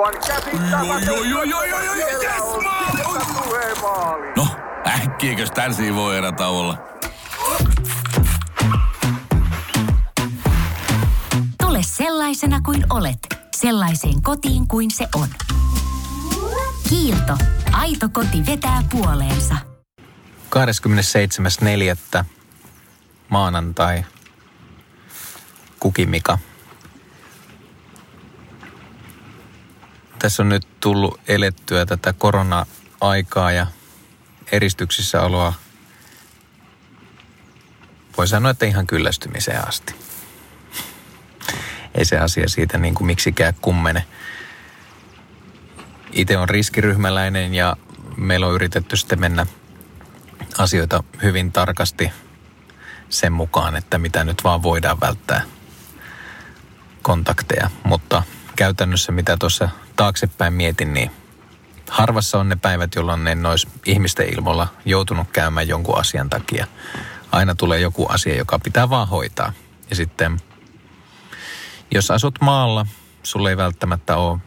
Aivan käsittämätöntä. Joo, joo, joo, joo, joo, joo, Siellä yes, maali! No, äkkiäkös tän voi erä olla? Tule sellaisena kuin olet, sellaiseen kotiin kuin se on. Kiilto. Aito koti vetää puoleensa. 27.4. maanantai. Kukimika. Tässä on nyt tullut elettyä tätä korona-aikaa ja eristyksissä oloa. Voi sanoa, että ihan kyllästymiseen asti. Ei se asia siitä niin kuin miksikään kummene. Itse on riskiryhmäläinen ja meillä on yritetty sitten mennä asioita hyvin tarkasti sen mukaan, että mitä nyt vaan voidaan välttää kontakteja. Mutta käytännössä mitä tuossa taaksepäin mietin, niin harvassa on ne päivät, jolloin en olisi ihmisten ilmoilla joutunut käymään jonkun asian takia. Aina tulee joku asia, joka pitää vaan hoitaa. Ja sitten, jos asut maalla, sulla ei välttämättä ole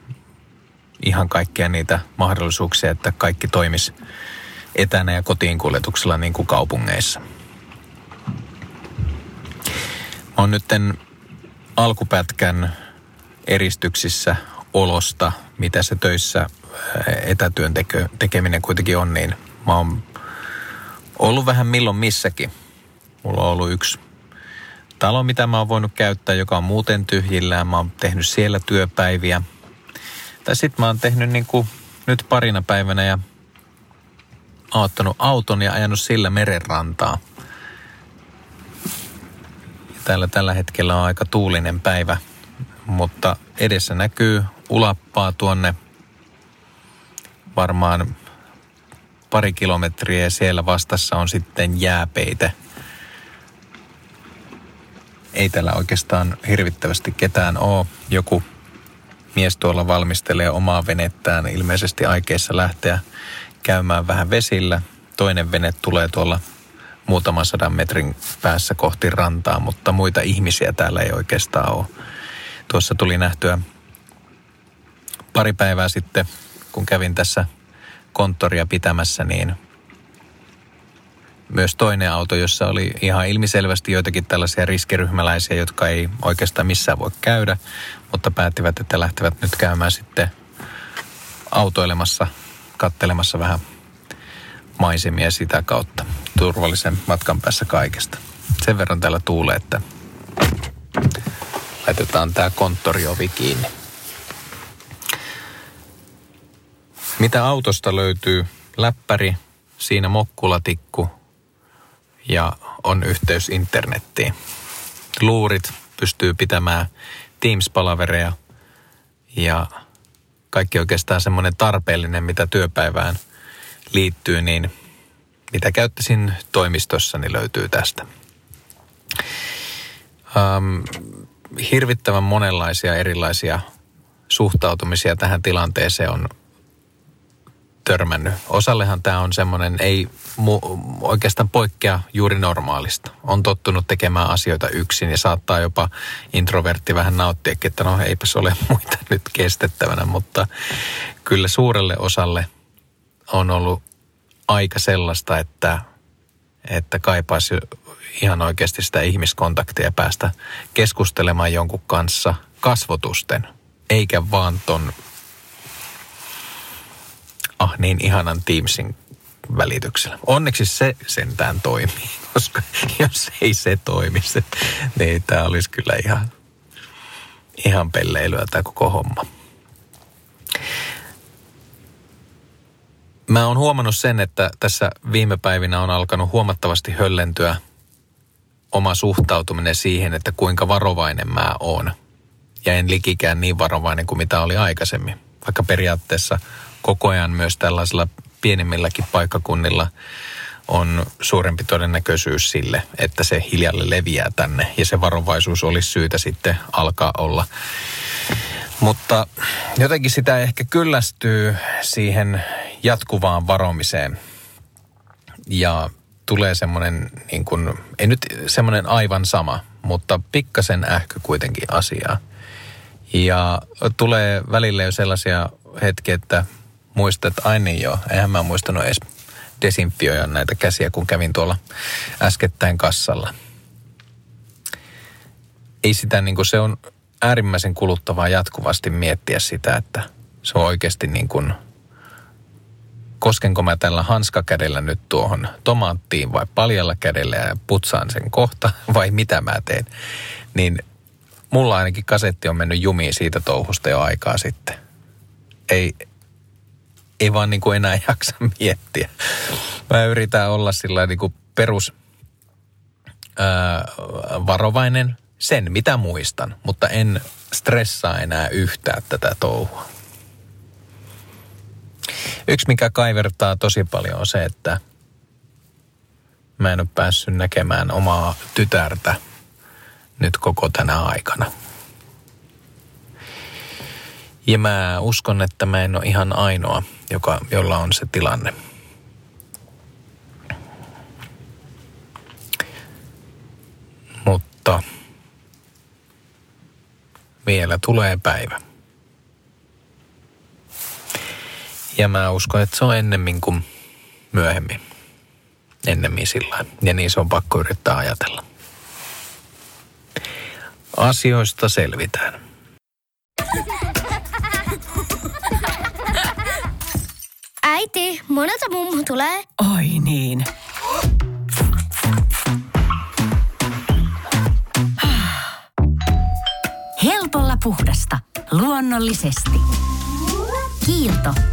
ihan kaikkia niitä mahdollisuuksia, että kaikki toimisi etänä ja kotiin kuljetuksella niin kuin kaupungeissa. Mä oon nytten alkupätkän eristyksissä olosta, mitä se töissä etätyön teke, tekeminen kuitenkin on, niin mä oon ollut vähän milloin missäkin. Mulla on ollut yksi talo, mitä mä oon voinut käyttää, joka on muuten tyhjillään. Mä oon tehnyt siellä työpäiviä. Tai sitten mä oon tehnyt niin kuin nyt parina päivänä ja ottanut auton ja ajanut sillä merenrantaa. Täällä tällä hetkellä on aika tuulinen päivä, mutta edessä näkyy ulappaa tuonne varmaan pari kilometriä ja siellä vastassa on sitten jääpeite. Ei täällä oikeastaan hirvittävästi ketään ole. Joku mies tuolla valmistelee omaa venettään ilmeisesti aikeissa lähteä käymään vähän vesillä. Toinen vene tulee tuolla muutaman sadan metrin päässä kohti rantaa, mutta muita ihmisiä täällä ei oikeastaan ole. Tuossa tuli nähtyä pari päivää sitten, kun kävin tässä konttoria pitämässä, niin myös toinen auto, jossa oli ihan ilmiselvästi joitakin tällaisia riskiryhmäläisiä, jotka ei oikeastaan missään voi käydä, mutta päättivät, että lähtevät nyt käymään sitten autoilemassa, kattelemassa vähän maisemia sitä kautta turvallisen matkan päässä kaikesta. Sen verran täällä tuulee, että laitetaan tämä konttoriovi kiinni. Mitä autosta löytyy? Läppäri, siinä mokkulatikku ja on yhteys internettiin. Luurit pystyy pitämään Teams-palavereja ja kaikki oikeastaan semmoinen tarpeellinen, mitä työpäivään liittyy, niin mitä käyttäisin toimistossa, niin löytyy tästä. Um, hirvittävän monenlaisia erilaisia suhtautumisia tähän tilanteeseen on törmännyt. Osallehan tämä on semmoinen, ei mu- oikeastaan poikkea juuri normaalista. On tottunut tekemään asioita yksin ja saattaa jopa introvertti vähän nauttia, että no eipäs ole muita nyt kestettävänä, mutta kyllä suurelle osalle on ollut aika sellaista, että, että kaipaisi ihan oikeasti sitä ihmiskontaktia päästä keskustelemaan jonkun kanssa kasvotusten, eikä vaan ton ah niin ihanan Teamsin välityksellä. Onneksi se sentään toimii, koska jos ei se toimisi, niin tämä olisi kyllä ihan, ihan pelleilyä tämä koko homma. Mä oon huomannut sen, että tässä viime päivinä on alkanut huomattavasti höllentyä oma suhtautuminen siihen, että kuinka varovainen mä oon. Ja en likikään niin varovainen kuin mitä oli aikaisemmin. Vaikka periaatteessa koko ajan myös tällaisilla pienimmilläkin paikkakunnilla on suurempi todennäköisyys sille, että se hiljalle leviää tänne ja se varovaisuus olisi syytä sitten alkaa olla. Mutta jotenkin sitä ehkä kyllästyy siihen jatkuvaan varomiseen ja tulee semmoinen, niin kuin, ei nyt semmoinen aivan sama, mutta pikkasen ähky kuitenkin asiaa. Ja tulee välillä jo sellaisia hetkiä, että muistat, että ai niin joo, eihän mä muistanut edes desinfioida näitä käsiä, kun kävin tuolla äskettäin kassalla. Ei sitä niin kuin se on äärimmäisen kuluttavaa jatkuvasti miettiä sitä, että se on oikeasti niin kuin, koskenko mä tällä hanskakädellä nyt tuohon tomaattiin vai paljalla kädellä ja putsaan sen kohta vai mitä mä teen. Niin mulla ainakin kasetti on mennyt jumiin siitä touhusta jo aikaa sitten. Ei, ei vaan niin kuin enää jaksa miettiä. Mä yritän olla sillä niin kuin perus ää, varovainen sen, mitä muistan, mutta en stressaa enää yhtään tätä touhua. Yksi, mikä kaivertaa tosi paljon on se, että mä en ole päässyt näkemään omaa tytärtä nyt koko tänä aikana. Ja mä uskon, että mä en ole ihan ainoa, joka, jolla on se tilanne. Mutta vielä tulee päivä. Ja mä uskon, että se on ennemmin kuin myöhemmin. Ennemmin sillä Ja niin se on pakko yrittää ajatella. Asioista selvitään. Äiti, monelta mummu tulee? Oi niin. Helpolla puhdasta. Luonnollisesti. Kiilto.